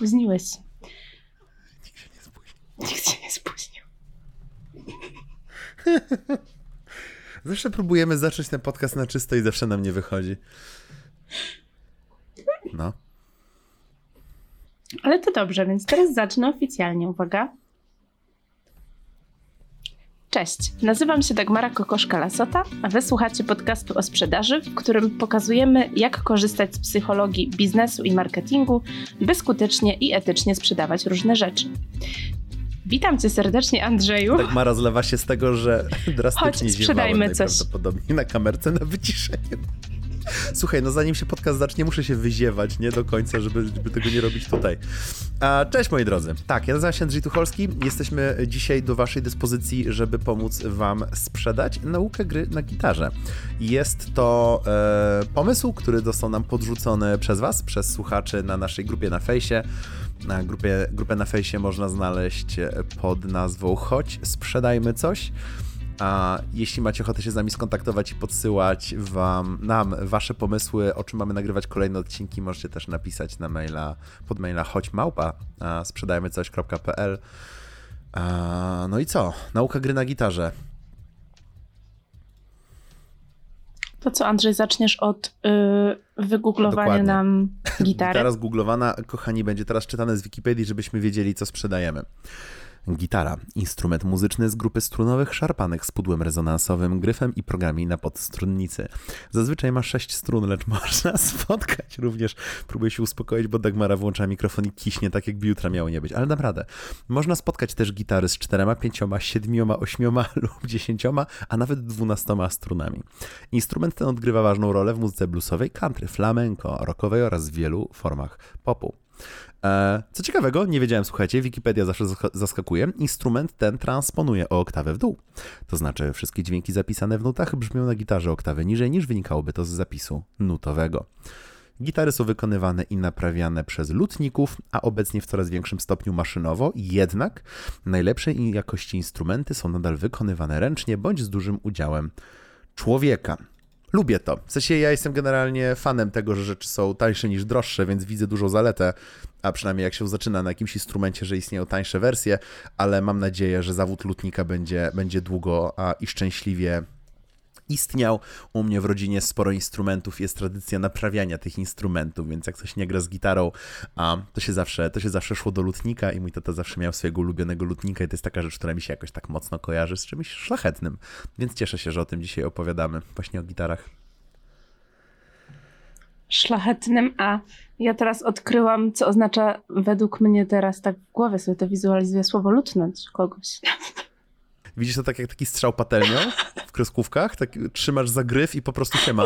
Spóźniłeś się. Nikt się nie spóźnił. Nikt się nie spóźnił. Zawsze próbujemy zacząć ten podcast na czysto i zawsze nam nie wychodzi. No. Ale to dobrze, więc teraz zacznę oficjalnie. Uwaga. Cześć, nazywam się Dagmara Kokoszka-Lasota, a wy słuchacie podcastu o sprzedaży, w którym pokazujemy, jak korzystać z psychologii biznesu i marketingu, by skutecznie i etycznie sprzedawać różne rzeczy. Witam cię serdecznie, Andrzeju. Tak Mara zlewa się z tego, że drastycznie Chodź, sprzedajmy coś. najprawdopodobniej na kamerce na wyciszeniu. Słuchaj, no zanim się podcast zacznie, muszę się wyziewać, nie do końca, żeby, żeby tego nie robić tutaj. Cześć moi drodzy. Tak, ja nazywam się Andrzej Tucholski. Jesteśmy dzisiaj do waszej dyspozycji, żeby pomóc wam sprzedać naukę gry na gitarze. Jest to e, pomysł, który został nam podrzucony przez was, przez słuchaczy na naszej grupie na fejsie. Na grupie, grupę na fejsie można znaleźć pod nazwą Chodź, sprzedajmy coś. A jeśli macie ochotę się z nami skontaktować i podsyłać wam, nam wasze pomysły, o czym mamy nagrywać kolejne odcinki, możecie też napisać na maila, pod maila choćmałpa a, sprzedajmycoś.pl a, No i co? Nauka gry na gitarze. To co, Andrzej, zaczniesz od yy, wygooglowania Dokładnie. nam gitary? Gitara zgooglowana, kochani, będzie teraz czytane z Wikipedii, żebyśmy wiedzieli, co sprzedajemy. Gitara. Instrument muzyczny z grupy strunowych szarpanych z pudłem rezonansowym, gryfem i progami na podstrunnicy. Zazwyczaj ma sześć strun, lecz można spotkać również. Próbuję się uspokoić, bo Dagmara włącza mikrofon i kiśnie, tak jakby jutra miało nie być, ale dam radę. Można spotkać też gitary z czterema, pięcioma, siedmioma, ośmioma lub dziesięcioma, a nawet dwunastoma strunami. Instrument ten odgrywa ważną rolę w muzyce bluesowej, country, flamenco, rockowej oraz w wielu formach popu. E, Co ciekawego, nie wiedziałem, słuchajcie, Wikipedia zawsze zask- zaskakuje. Instrument ten transponuje o oktawę w dół. To znaczy, wszystkie dźwięki zapisane w nutach brzmią na gitarze oktawę niżej niż wynikałoby to z zapisu nutowego. Gitary są wykonywane i naprawiane przez lutników, a obecnie w coraz większym stopniu maszynowo, jednak najlepszej jakości instrumenty są nadal wykonywane ręcznie bądź z dużym udziałem człowieka. Lubię to. W sensie ja jestem generalnie fanem tego, że rzeczy są tańsze niż droższe, więc widzę dużą zaletę, a przynajmniej jak się zaczyna na jakimś instrumencie, że istnieją tańsze wersje, ale mam nadzieję, że zawód lutnika będzie, będzie długo a, i szczęśliwie istniał. U mnie w rodzinie sporo instrumentów, jest tradycja naprawiania tych instrumentów, więc jak ktoś nie gra z gitarą, to, się zawsze, to się zawsze szło do lutnika i mój tata zawsze miał swojego ulubionego lutnika i to jest taka rzecz, która mi się jakoś tak mocno kojarzy z czymś szlachetnym. Więc cieszę się, że o tym dzisiaj opowiadamy, właśnie o gitarach. Szlachetnym, a ja teraz odkryłam, co oznacza według mnie teraz, tak w głowie sobie to wizualizuję słowo lutnąć kogoś. Widzisz to tak jak taki strzał patelnią w kreskówkach, tak trzymasz za gryf i po prostu się ma.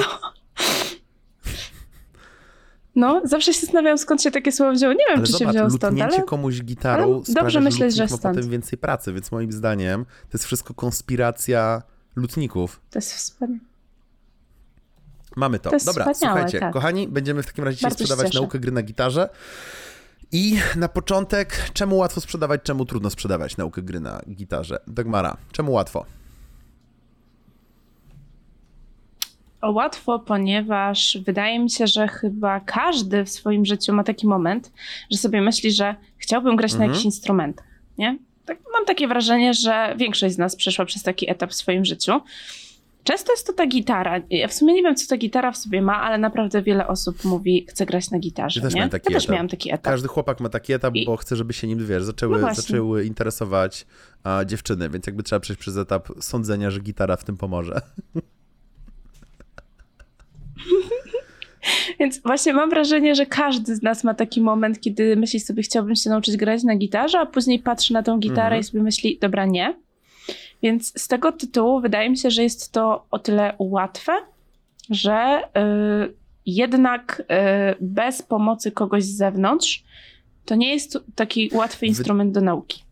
No, zawsze się zastanawiam, skąd się takie słowo wzięło. Nie wiem, Ale czy się zobacz, wzięło stąd, ale komuś gitarą ale sprawia, dobrze że lutnik że ma stąd. potem więcej pracy, więc moim zdaniem to jest wszystko konspiracja lutników. to jest wspaniałe. Mamy to. To Dobra, słuchajcie, tak. kochani, będziemy w takim razie dzisiaj Bardzo się sprzedawać naukę gry na gitarze. I na początek, czemu łatwo sprzedawać, czemu trudno sprzedawać naukę gry na gitarze? Dagmara, czemu łatwo? O, Łatwo, ponieważ wydaje mi się, że chyba każdy w swoim życiu ma taki moment, że sobie myśli, że chciałbym grać na Mhm. jakichś instrumentach, nie? Tak, mam takie wrażenie, że większość z nas przeszła przez taki etap w swoim życiu. Często jest to ta gitara. Ja w sumie nie wiem, co ta gitara w sobie ma, ale naprawdę wiele osób mówi, chce grać na gitarze. Ja też miałem taki ja też etap. miałem taki etap. Każdy chłopak ma taki etap, I- bo chce, żeby się nim, wiesz, zaczęły, No zaczęły interesować a, dziewczyny, więc jakby trzeba przejść przez etap sądzenia, że gitara w tym pomoże. Więc właśnie mam wrażenie, że każdy z nas ma taki moment, kiedy myśli sobie, chciałbym się nauczyć grać na gitarze, a później patrzy na tą gitarę Mhm. i sobie myśli, dobra, nie. Więc z tego tytułu wydaje mi się, że jest to o tyle łatwe, że y, jednak y, bez pomocy kogoś z zewnątrz to nie jest taki łatwy Wy- instrument do nauki.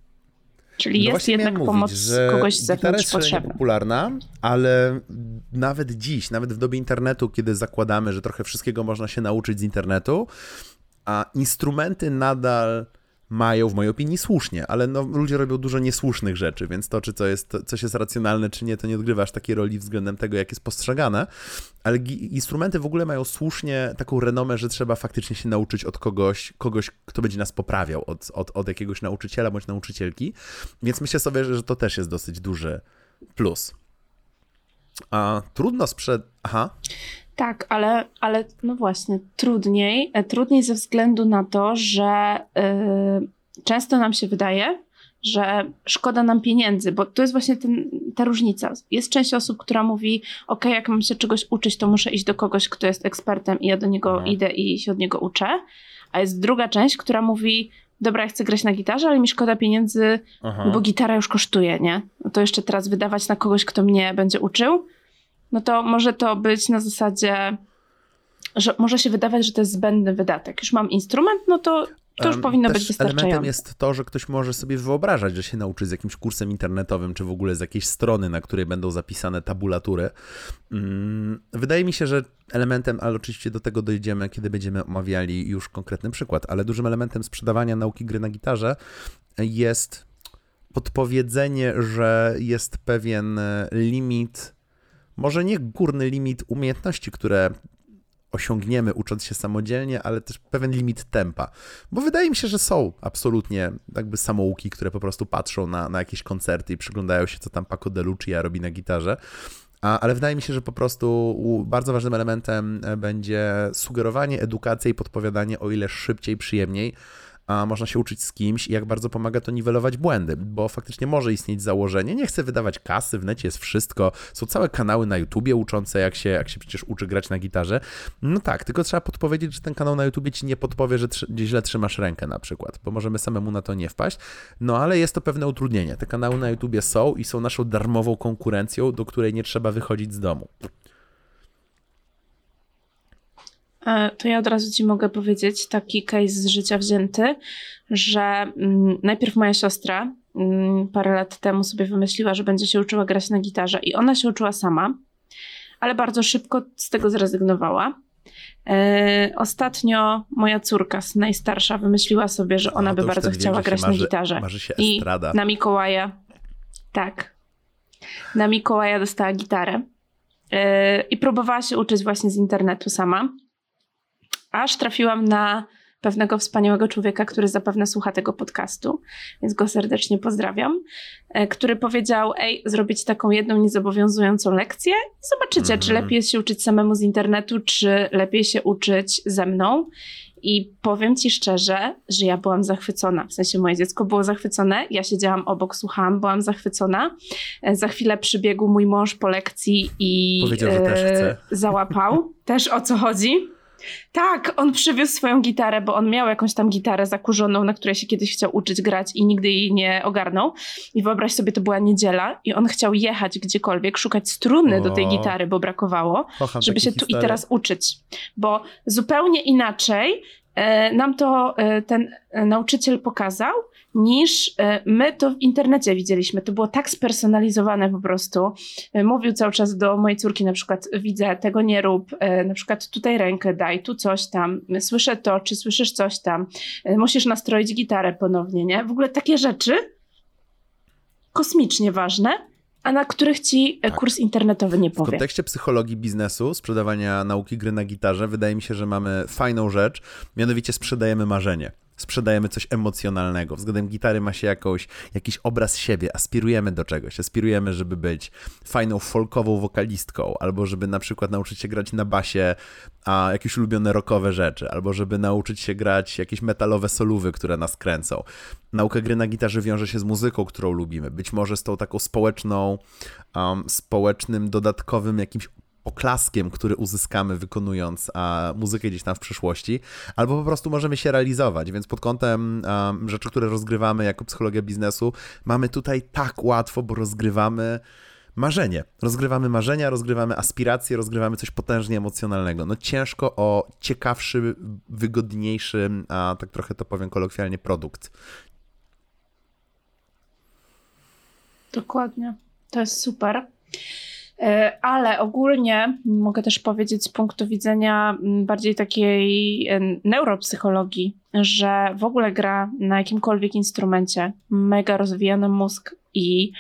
Czyli No jest jednak miałem pomoc mówić, że kogoś z zewnątrz jest potrzebna. popularna, ale nawet dziś, nawet w dobie internetu, kiedy zakładamy, że trochę wszystkiego można się nauczyć z internetu, a instrumenty nadal mają, w mojej opinii, słusznie, ale no, ludzie robią dużo niesłusznych rzeczy, więc to, czy co jest, coś jest racjonalne, czy nie, to nie odgrywasz takiej roli względem tego, jak jest postrzegane, ale instrumenty w ogóle mają słusznie taką renomę, że trzeba faktycznie się nauczyć od kogoś, kogoś, kto będzie nas poprawiał, od, od, od jakiegoś nauczyciela bądź nauczycielki, więc myślę sobie, że to też jest dosyć duży plus. A trudno sprzed... Aha. Tak, ale, ale no właśnie, trudniej. E, trudniej ze względu na to, że yy, często nam się wydaje, że szkoda nam pieniędzy, bo to jest właśnie ten, ta różnica. Jest część osób, która mówi, ok, jak mam się czegoś uczyć, to muszę iść do kogoś, kto jest ekspertem i ja do niego mhm. idę i się od niego uczę. A jest druga część, która mówi, dobra, ja chcę grać na gitarze, ale mi szkoda pieniędzy, Aha. bo gitara już kosztuje, nie? No to jeszcze teraz wydawać na kogoś, kto mnie będzie uczył, no to może to być na zasadzie, że może się wydawać, że to jest zbędny wydatek. Już mam instrument, no to to już powinno Też być wystarczające. Elementem jest to, że ktoś może sobie wyobrażać, że się nauczy z jakimś kursem internetowym, czy w ogóle z jakiejś strony, na której będą zapisane tabulatury. Mm, wydaje mi się, że elementem, ale oczywiście do tego dojdziemy, kiedy będziemy omawiali już konkretny przykład, ale dużym elementem sprzedawania nauki gry na gitarze jest podpowiedzenie, że jest pewien limit może nie górny limit umiejętności, które osiągniemy ucząc się samodzielnie, ale też pewien limit tempa. Bo wydaje mi się, że są absolutnie jakby samouki, które po prostu patrzą na, na jakieś koncerty i przyglądają się, co tam Paco de Lucia robi na gitarze. A, ale wydaje mi się, że po prostu bardzo ważnym elementem będzie sugerowanie, edukacja i podpowiadanie o ile szybciej, przyjemniej a można się uczyć z kimś i jak bardzo pomaga to niwelować błędy, bo faktycznie może istnieć założenie, nie chcę wydawać kasy, w necie jest wszystko, są całe kanały na YouTubie uczące, jak się, jak się przecież uczy grać na gitarze. No tak, tylko trzeba podpowiedzieć, że ten kanał na YouTubie ci nie podpowie, że gdzieś źle trzymasz rękę na przykład, bo możemy samemu na to nie wpaść, no ale jest to pewne utrudnienie. Te kanały na YouTubie są i są naszą darmową konkurencją, do której nie trzeba wychodzić z domu. E, to ja od razu Ci mogę powiedzieć taki case z życia wzięty, że mm, najpierw moja siostra mm, parę lat temu sobie wymyśliła, że będzie się uczyła grać na gitarze i ona się uczyła sama, ale bardzo szybko z tego zrezygnowała. E, ostatnio moja córka, najstarsza, wymyśliła sobie, że ona no, by bardzo chciała grać marzy, na gitarze. Marzy się I na Mikołaja, tak, na Mikołaja dostała gitarę. E, I próbowała się uczyć właśnie z internetu sama aż trafiłam na pewnego wspaniałego człowieka, który zapewne słucha tego podcastu, więc go serdecznie pozdrawiam, e, który powiedział: Ej, zrobić taką jedną niezobowiązującą lekcję i zobaczycie, czy mhm. lepiej jest się uczyć samemu z internetu, czy lepiej się uczyć ze mną. I powiem ci szczerze, że ja byłam zachwycona. W sensie moje dziecko było zachwycone, ja siedziałam obok, słuchałam, byłam zachwycona. E, za chwilę przybiegł mój mąż po lekcji i Powiedział, że też chce. E, załapał. Też o co chodzi. Tak, on przywiózł swoją gitarę, bo on miał jakąś tam gitarę zakurzoną, na której się kiedyś chciał uczyć grać i nigdy jej nie ogarnął. I wyobraź sobie, to była niedziela i on chciał jechać gdziekolwiek, szukać struny o. do tej gitary, bo brakowało, żeby się tu i teraz uczyć. Bo zupełnie inaczej e, nam to e, ten e, nauczyciel pokazał, niż e, my to w internecie widzieliśmy. To było tak spersonalizowane po prostu. E, mówił cały czas do mojej córki, na przykład widzę, tego nie rób, e, na przykład tutaj rękę daj, tu coś tam, słyszę to, czy słyszysz coś tam, musisz nastroić gitarę ponownie, nie? W ogóle takie rzeczy kosmicznie ważne, a na których ci tak. kurs internetowy nie powie. W kontekście psychologii biznesu, sprzedawania nauki gry na gitarze, wydaje mi się, że mamy fajną rzecz, mianowicie sprzedajemy marzenie sprzedajemy coś emocjonalnego. Względem gitary ma się jakąś, jakiś obraz siebie, aspirujemy do czegoś, aspirujemy, żeby być fajną folkową wokalistką, albo żeby na przykład nauczyć się grać na basie a jakieś ulubione rockowe rzeczy, albo żeby nauczyć się grać jakieś metalowe solówy, które nas kręcą. Nauka gry na gitarze wiąże się z muzyką, którą lubimy, być może z tą taką społeczną, um, społecznym, dodatkowym jakimś oklaskiem, który uzyskamy wykonując a, muzykę gdzieś tam w przyszłości, albo po prostu możemy się realizować, więc pod kątem a, rzeczy, które rozgrywamy jako psychologia biznesu, mamy tutaj tak łatwo, bo rozgrywamy marzenie. Rozgrywamy marzenia, rozgrywamy aspiracje, rozgrywamy coś potężnie emocjonalnego. No ciężko o ciekawszy, wygodniejszy, a tak trochę to powiem kolokwialnie, produkt. Dokładnie. To jest super. E, ale ogólnie mogę też powiedzieć z punktu widzenia bardziej takiej e, neuropsychologii, że w ogóle gra na jakimkolwiek instrumencie mega rozwijany mózg i,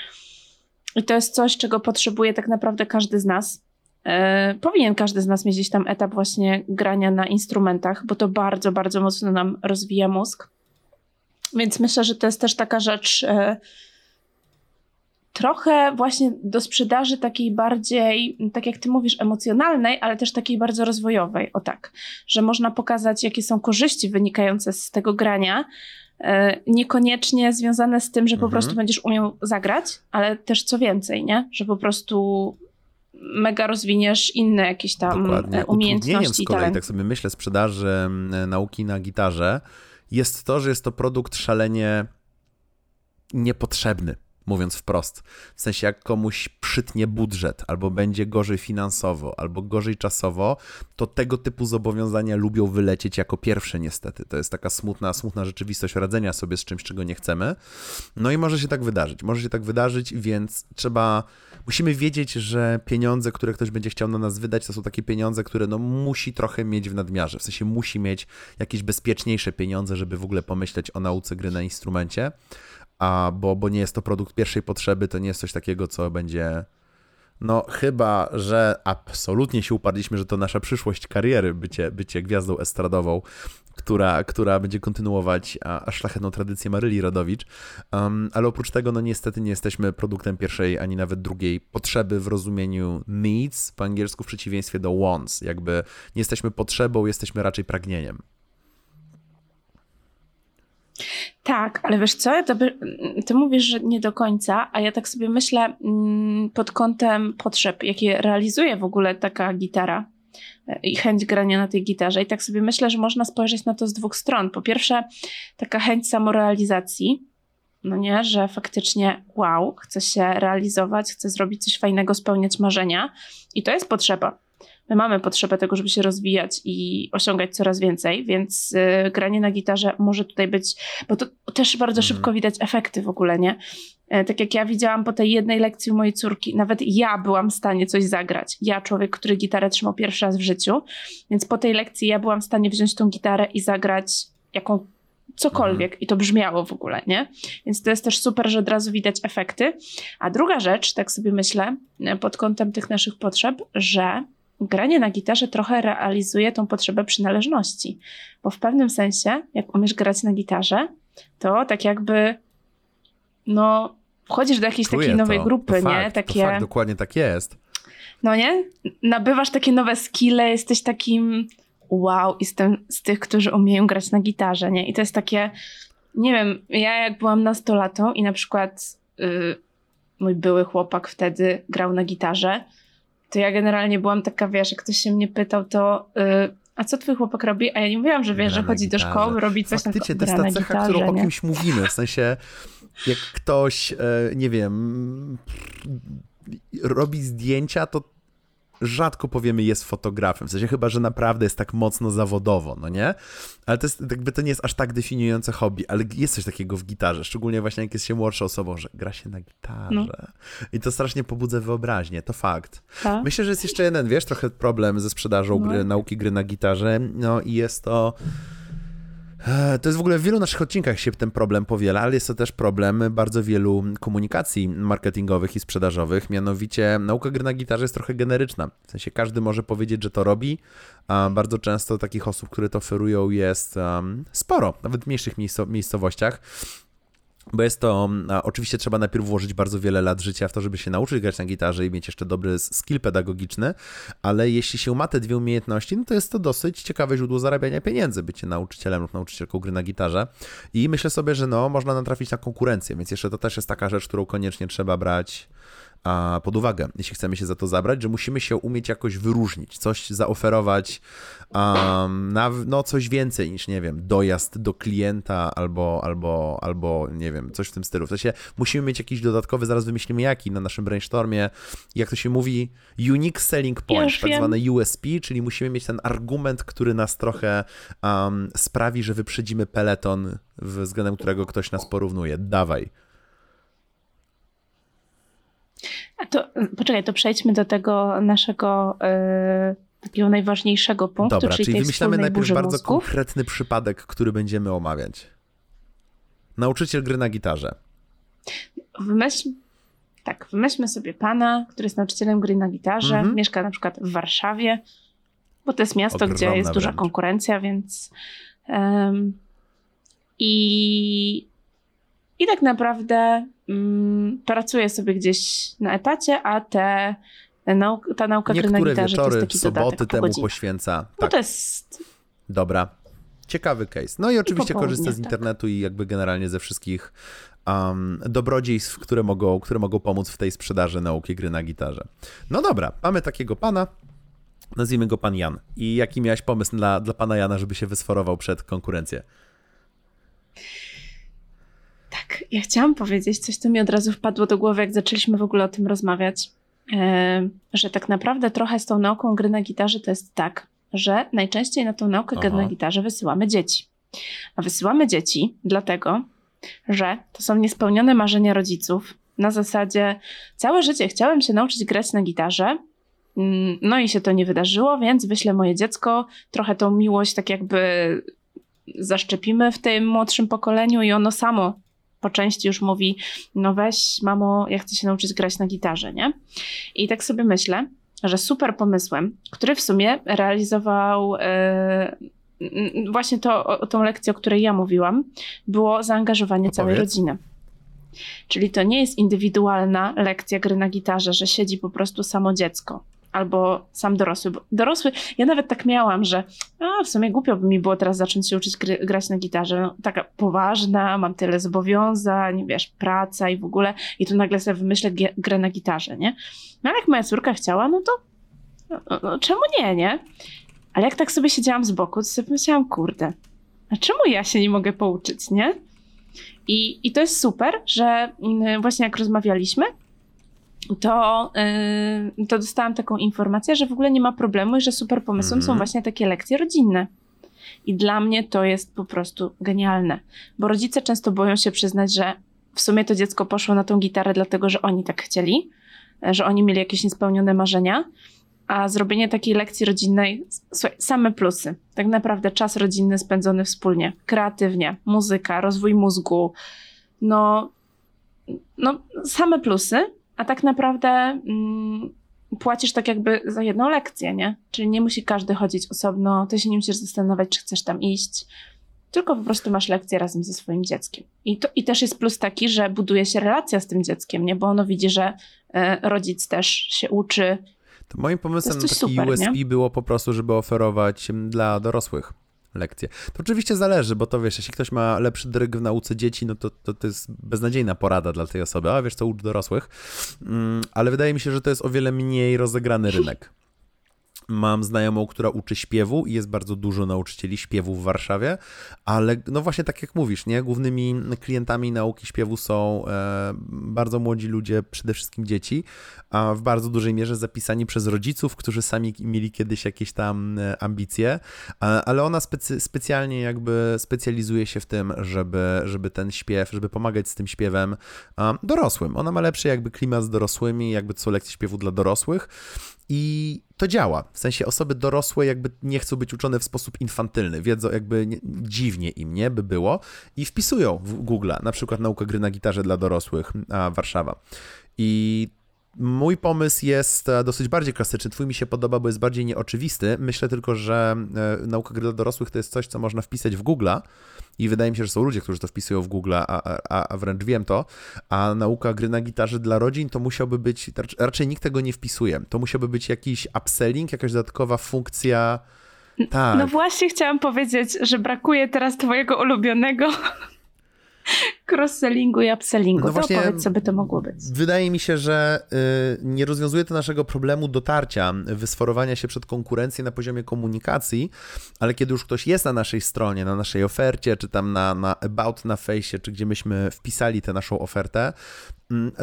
i to jest coś, czego potrzebuje tak naprawdę każdy z nas. E, powinien każdy z nas mieć gdzieś tam etap właśnie grania na instrumentach, bo to bardzo, bardzo mocno nam rozwija mózg. Więc myślę, że to jest też taka rzecz trochę właśnie do sprzedaży takiej bardziej, tak jak ty mówisz, emocjonalnej, ale też takiej bardzo rozwojowej. O tak, że można pokazać, jakie są korzyści wynikające z tego grania. E, niekoniecznie związane z tym, że po mhm. prostu będziesz umiał zagrać, ale też co więcej, nie? Że po prostu mega rozwiniesz inne jakieś tam Dokładnie. umiejętności. z kolei, tak sobie myślę, sprzedaży nauki na gitarze jest to, że jest to produkt szalenie niepotrzebny mówiąc wprost. W sensie, jak komuś przytnie budżet, albo będzie gorzej finansowo, albo gorzej czasowo, to tego typu zobowiązania lubią wylecieć jako pierwsze, niestety. To jest taka smutna, smutna rzeczywistość radzenia sobie z czymś, czego nie chcemy. No i może się tak wydarzyć. Może się tak wydarzyć, więc trzeba. Musimy wiedzieć, że pieniądze, które ktoś będzie chciał na nas wydać, to są takie pieniądze, które no musi trochę mieć w nadmiarze. W sensie musi mieć jakieś bezpieczniejsze pieniądze, żeby w ogóle pomyśleć o nauce gry na instrumencie a bo, bo nie jest to produkt pierwszej potrzeby, to nie jest coś takiego, co będzie. No, chyba, że absolutnie się uparliśmy, że to nasza przyszłość kariery, bycie, bycie gwiazdą estradową, która, która będzie kontynuować szlachetną tradycję Maryli Rodowicz. Um, ale oprócz tego, no niestety nie jesteśmy produktem pierwszej ani nawet drugiej potrzeby w rozumieniu needs, po angielsku w przeciwieństwie do wants. Jakby nie jesteśmy potrzebą, jesteśmy raczej pragnieniem. Tak, ale wiesz co, to by, ty mówisz, że nie do końca, a ja tak sobie myślę mm, pod kątem potrzeb, jakie realizuje w ogóle taka gitara e, i chęć grania na tej gitarze. I tak sobie myślę, że można spojrzeć na to z dwóch stron. Po pierwsze, taka chęć samorealizacji, no nie, że faktycznie wow, chcę się realizować, chcę zrobić coś fajnego, spełniać marzenia i to jest potrzeba my mamy potrzebę tego, żeby się rozwijać i osiągać coraz więcej, więc y, granie na gitarze może tutaj być, bo to też bardzo mhm. szybko widać efekty w ogóle, nie? E, tak jak ja widziałam po tej jednej lekcji u mojej córki, nawet ja byłam w stanie coś zagrać. Ja, człowiek, który gitarę trzymał pierwszy raz w życiu, więc po tej lekcji ja byłam w stanie wziąć tą gitarę i zagrać jaką cokolwiek mhm. i to brzmiało w ogóle, nie? Więc to jest też super, że od razu widać efekty. A druga rzecz, tak sobie myślę, e, pod kątem tych naszych potrzeb, że granie na gitarze trochę realizuje tą potrzebę przynależności, bo w pewnym sensie, jak umiesz grać na gitarze, to tak jakby, no, wchodzisz do jakiejś Czuję takiej nowej to. grupy, to nie? Fakt, takie. Fakt, dokładnie tak jest. No nie? Nabywasz takie nowe skille, jesteś takim wow, jestem z tych, którzy umieją grać na gitarze, nie? I to jest takie, nie wiem, ja jak byłam nastolatą i na przykład yy, mój były chłopak wtedy grał na gitarze, to ja generalnie byłam taka, wiesz, jak ktoś się mnie pytał, to yy, a co twój chłopak robi? A ja nie mówiłam, że wiesz, że chodzi do szkoły, robi coś Faktycznie, na to jest ta cecha, gitarze, którą nie? o kimś mówimy, w sensie jak ktoś, e, nie wiem, robi zdjęcia, to rzadko powiemy jest fotografem, w sensie chyba, że naprawdę jest tak mocno zawodowo, no nie? Ale to jest, jakby to nie jest aż tak definiujące hobby, ale jest coś takiego w gitarze, szczególnie właśnie jak jest się młodszą osobą, że gra się na gitarze. No. I to strasznie pobudza wyobraźnię, to fakt. Tak? Myślę, że jest jeszcze jeden, wiesz, trochę problem ze sprzedażą no. gry, nauki gry na gitarze, no i jest to to jest w ogóle w wielu naszych odcinkach się ten problem powiela, ale jest to też problem bardzo wielu komunikacji marketingowych i sprzedażowych. Mianowicie nauka gry na gitarze jest trochę generyczna. W sensie każdy może powiedzieć, że to robi, bardzo często takich osób, które to oferują jest sporo, nawet w mniejszych miejscowościach. Bo jest to, oczywiście trzeba najpierw włożyć bardzo wiele lat życia w to, żeby się nauczyć grać na gitarze i mieć jeszcze dobry skill pedagogiczny, ale jeśli się ma te dwie umiejętności, no to jest to dosyć ciekawe źródło zarabiania pieniędzy, bycie nauczycielem lub nauczycielką gry na gitarze. I myślę sobie, że no, można natrafić na konkurencję, więc jeszcze to też jest taka rzecz, którą koniecznie trzeba brać pod uwagę, jeśli chcemy się za to zabrać, że musimy się umieć jakoś wyróżnić, coś zaoferować, um, na, no coś więcej niż, nie wiem, dojazd do klienta albo, albo, albo, nie wiem, coś w tym stylu. W sensie musimy mieć jakiś dodatkowy, zaraz wymyślimy jaki na naszym brainstormie, jak to się mówi, unique selling point, tak zwane USP, czyli musimy mieć ten argument, który nas trochę um, sprawi, że wyprzedzimy peleton, względem którego ktoś nas porównuje. Dawaj. A to poczekaj, to przejdźmy do tego naszego yy, takiego najważniejszego punktu, Dobra, czyli, czyli wymyślamy najpierw bardzo mózgów. konkretny przypadek, który będziemy omawiać. Nauczyciel gry na gitarze. Wymyśl, tak, wymyślmy sobie pana, który jest nauczycielem gry na gitarze, Mhm. mieszka na przykład w Warszawie, bo to jest miasto, gdzie Ogromna jest duża wręcz. konkurencja, więc i, i tak naprawdę mm, pracuje sobie gdzieś na etacie, a te, nauk, ta nauka gry na Niektóre gitarze to jest wieczory, taki soboty temu godzinach. poświęca. No Tak, to jest dobra. Ciekawy case. No i oczywiście popołudnie, korzysta z tak. internetu i jakby generalnie ze wszystkich um, dobrodziejstw, które mogą, które mogą pomóc w tej sprzedaży nauki gry na gitarze. No dobra, mamy takiego pana, nazwijmy go pan Jan. I jaki miałeś pomysł dla, dla pana Jana, żeby się wysforował przed konkurencję? Tak, ja chciałam powiedzieć, coś to mi od razu wpadło do głowy, jak zaczęliśmy w ogóle o tym rozmawiać, e, że tak naprawdę trochę z tą nauką gry na gitarze to jest tak, że najczęściej na tą naukę gry na gitarze wysyłamy dzieci. A wysyłamy dzieci dlatego, że to są niespełnione marzenia rodziców. Na zasadzie całe życie chciałem się nauczyć grać na gitarze, mm, no i się to nie wydarzyło, więc wyślę moje dziecko, trochę tą miłość tak jakby zaszczepimy w tym młodszym pokoleniu i ono samo po części już mówi, no weź mamo, ja chcę się nauczyć grać na gitarze, nie? I tak sobie myślę, że super pomysłem, który w sumie realizował n- właśnie to, o, tą lekcję, o której ja mówiłam, było zaangażowanie całej Opowiedz. rodziny. Czyli to nie jest indywidualna lekcja gry na gitarze, że siedzi po prostu samo dziecko albo sam dorosły. Bo dorosły, ja nawet tak miałam, że a, w sumie głupio by mi było teraz zacząć się uczyć gry, grać na gitarze. No, taka poważna, mam tyle zobowiązań, wiesz, praca i w ogóle. I tu nagle sobie wymyślę grę na gitarze, nie? No ale jak moja córka chciała, no to no, no, no, czemu nie, nie? Ale jak tak sobie siedziałam z boku, to sobie pomyślałam, kurde, a czemu ja się nie mogę pouczyć, nie? I, I to jest super, że mm, właśnie jak rozmawialiśmy, to, yy, to dostałam taką informację, że w ogóle nie ma problemu i że super pomysłem są Mhm. właśnie takie lekcje rodzinne. I dla mnie to jest po prostu genialne, bo rodzice często boją się przyznać, że w sumie to dziecko poszło na tą gitarę dlatego, że oni tak chcieli, e, że oni mieli jakieś niespełnione marzenia, a zrobienie takiej lekcji rodzinnej, słuchaj, same plusy. Tak naprawdę czas rodzinny spędzony wspólnie, kreatywnie, muzyka, rozwój mózgu, no, no same plusy, a tak naprawdę mm, płacisz tak jakby za jedną lekcję, nie? Czyli nie musi każdy chodzić osobno, ty się nie musisz zastanawiać, czy chcesz tam iść, tylko po prostu masz lekcję razem ze swoim dzieckiem. I, to, I też jest plus taki, że buduje się relacja z tym dzieckiem, nie? Bo ono widzi, że e, rodzic też się uczy. To moim pomysłem To na taki super, USP nie? było po prostu, żeby oferować mm, dla dorosłych lekcje. To oczywiście zależy, bo to wiesz, jeśli ktoś ma lepszy dryg w nauce dzieci, no to, to, to jest beznadziejna porada dla tej osoby, a wiesz co, ucz dorosłych. Mm, ale wydaje mi się, że to jest o wiele mniej rozegrany rynek. Mam znajomą, która uczy śpiewu i jest bardzo dużo nauczycieli śpiewu w Warszawie, ale no właśnie tak jak mówisz, nie? Głównymi klientami nauki śpiewu są e, bardzo młodzi ludzie, przede wszystkim dzieci, a w bardzo dużej mierze zapisani przez rodziców, którzy sami mieli kiedyś jakieś tam e, ambicje, a, ale ona specy, specjalnie jakby specjalizuje się w tym, żeby, żeby ten śpiew, żeby pomagać z tym śpiewem dorosłym. Ona ma lepszy jakby klimat z dorosłymi, jakby to są lekcje śpiewu dla dorosłych i to działa. W sensie osoby dorosłe jakby nie chcą być uczone w sposób infantylny, wiedzą jakby nie, dziwnie im, nie, by było i wpisują w Google na przykład naukę gry na gitarze dla dorosłych, a Warszawa. I Mój pomysł jest e, dosyć bardziej klasyczny. Twój mi się podoba, bo jest bardziej nieoczywisty. Myślę tylko, że e, nauka gry dla dorosłych to jest coś, co można wpisać w Google i wydaje mi się, że są ludzie, którzy to wpisują w Google, a, a, a wręcz wiem to. A nauka gry na gitarze dla rodzin to musiałby być, rac- raczej nikt tego nie wpisuje. To musiałby być jakiś upselling, jakaś dodatkowa funkcja. Tak. No właśnie chciałam powiedzieć, że brakuje teraz twojego ulubionego cross-sellingu i upsellingu. No to właśnie- opowiedz, co by to mogło być. Wydaje mi się, że y, nie rozwiązuje to naszego problemu dotarcia, wysforowania się przed konkurencją na poziomie komunikacji, ale kiedy już ktoś jest na naszej stronie, na naszej ofercie, czy tam na, na About na fejsie, czy gdzie myśmy wpisali tę naszą ofertę,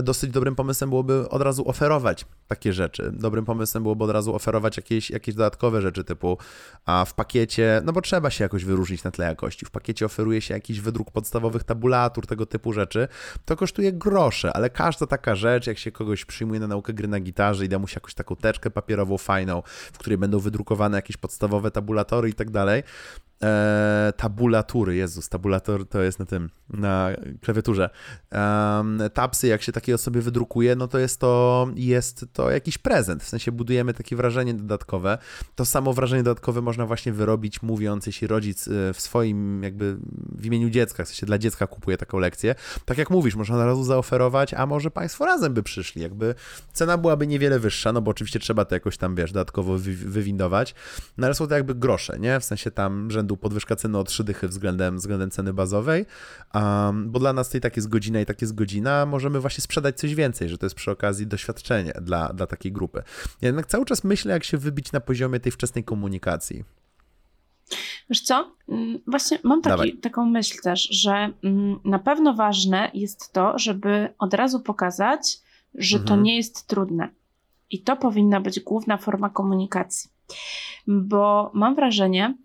dosyć dobrym pomysłem byłoby od razu oferować takie rzeczy. Dobrym pomysłem byłoby od razu oferować jakieś, jakieś dodatkowe rzeczy typu a w pakiecie, no bo trzeba się jakoś wyróżnić na tle jakości, w pakiecie oferuje się jakiś wydruk podstawowych tabulatur, tego typu rzeczy, to kosztuje grosze, ale każda taka rzecz, jak się kogoś przyjmuje na naukę gry na gitarze i da mu się jakąś taką teczkę papierową fajną, w której będą wydrukowane jakieś podstawowe tabulatory i tak dalej, e, tabulatury, Jezus, tabulator to jest na tym, na klawiaturze. E, tapsy, jak się takiej osobie wydrukuje, no to jest to, jest to jakiś prezent, w sensie budujemy takie wrażenie dodatkowe. To samo wrażenie dodatkowe można właśnie wyrobić, mówiąc, jeśli rodzic e, w swoim, jakby w imieniu dziecka, w sensie dla dziecka kupuje taką lekcję, tak jak mówisz, można od razu zaoferować, a może Państwo razem by przyszli, jakby cena byłaby niewiele wyższa, no bo oczywiście trzeba to jakoś tam, wiesz, dodatkowo wy wywindować, no ale są to jakby grosze, nie? W sensie tam rzędu podwyżka ceny o trzy dychy względem, względem ceny bazowej, um, bo dla nas to i tak jest godzina i tak jest godzina, możemy właśnie sprzedać coś więcej, że to jest przy okazji doświadczenie dla, dla takiej grupy. Ja jednak cały czas myślę, jak się wybić na poziomie tej wczesnej komunikacji. Wiesz co? Mm, właśnie mam taki, taką myśl też, że mm, na pewno ważne jest to, żeby od razu pokazać, że mhm. to nie jest trudne. I to powinna być główna forma komunikacji. Bo mam wrażenie,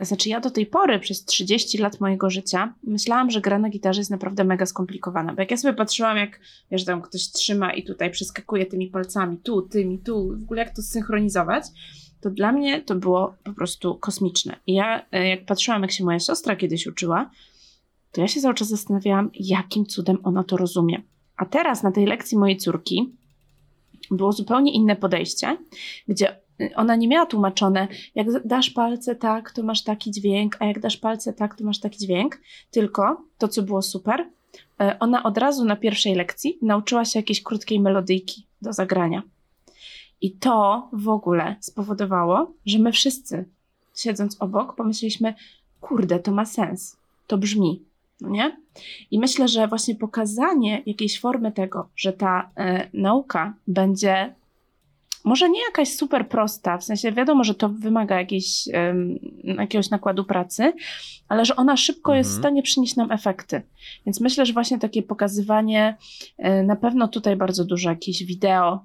znaczy, ja do tej pory, przez 30 lat mojego życia, myślałam, że gra na gitarze jest naprawdę mega skomplikowana. Bo jak ja sobie patrzyłam, jak wiesz, tam ktoś trzyma i tutaj przeskakuje tymi palcami, tu, tymi, tu, w ogóle jak to zsynchronizować, to dla mnie to było po prostu kosmiczne. I ja, e, jak patrzyłam, jak się moja siostra kiedyś uczyła, to ja się cały czas zastanawiałam, jakim cudem ona to rozumie. A teraz na tej lekcji mojej córki było zupełnie inne podejście, gdzie ona nie miała tłumaczone, jak dasz palce tak, to masz taki dźwięk, a jak dasz palce tak, to masz taki dźwięk, tylko to, co było super, e, ona od razu na pierwszej lekcji nauczyła się jakiejś krótkiej melodyjki do zagrania. I to w ogóle spowodowało, że my wszyscy, siedząc obok, pomyśleliśmy, kurde, to ma sens, to brzmi, no nie? I myślę, że właśnie pokazanie jakiejś formy tego, że ta e, nauka będzie może nie jakaś super prosta, w sensie wiadomo, że to wymaga jakiejś, um, jakiegoś nakładu pracy, ale że ona szybko mhm. jest w mhm. stanie przynieść nam efekty. Więc myślę, że właśnie takie pokazywanie, e, na pewno tutaj bardzo dużo jakieś wideo,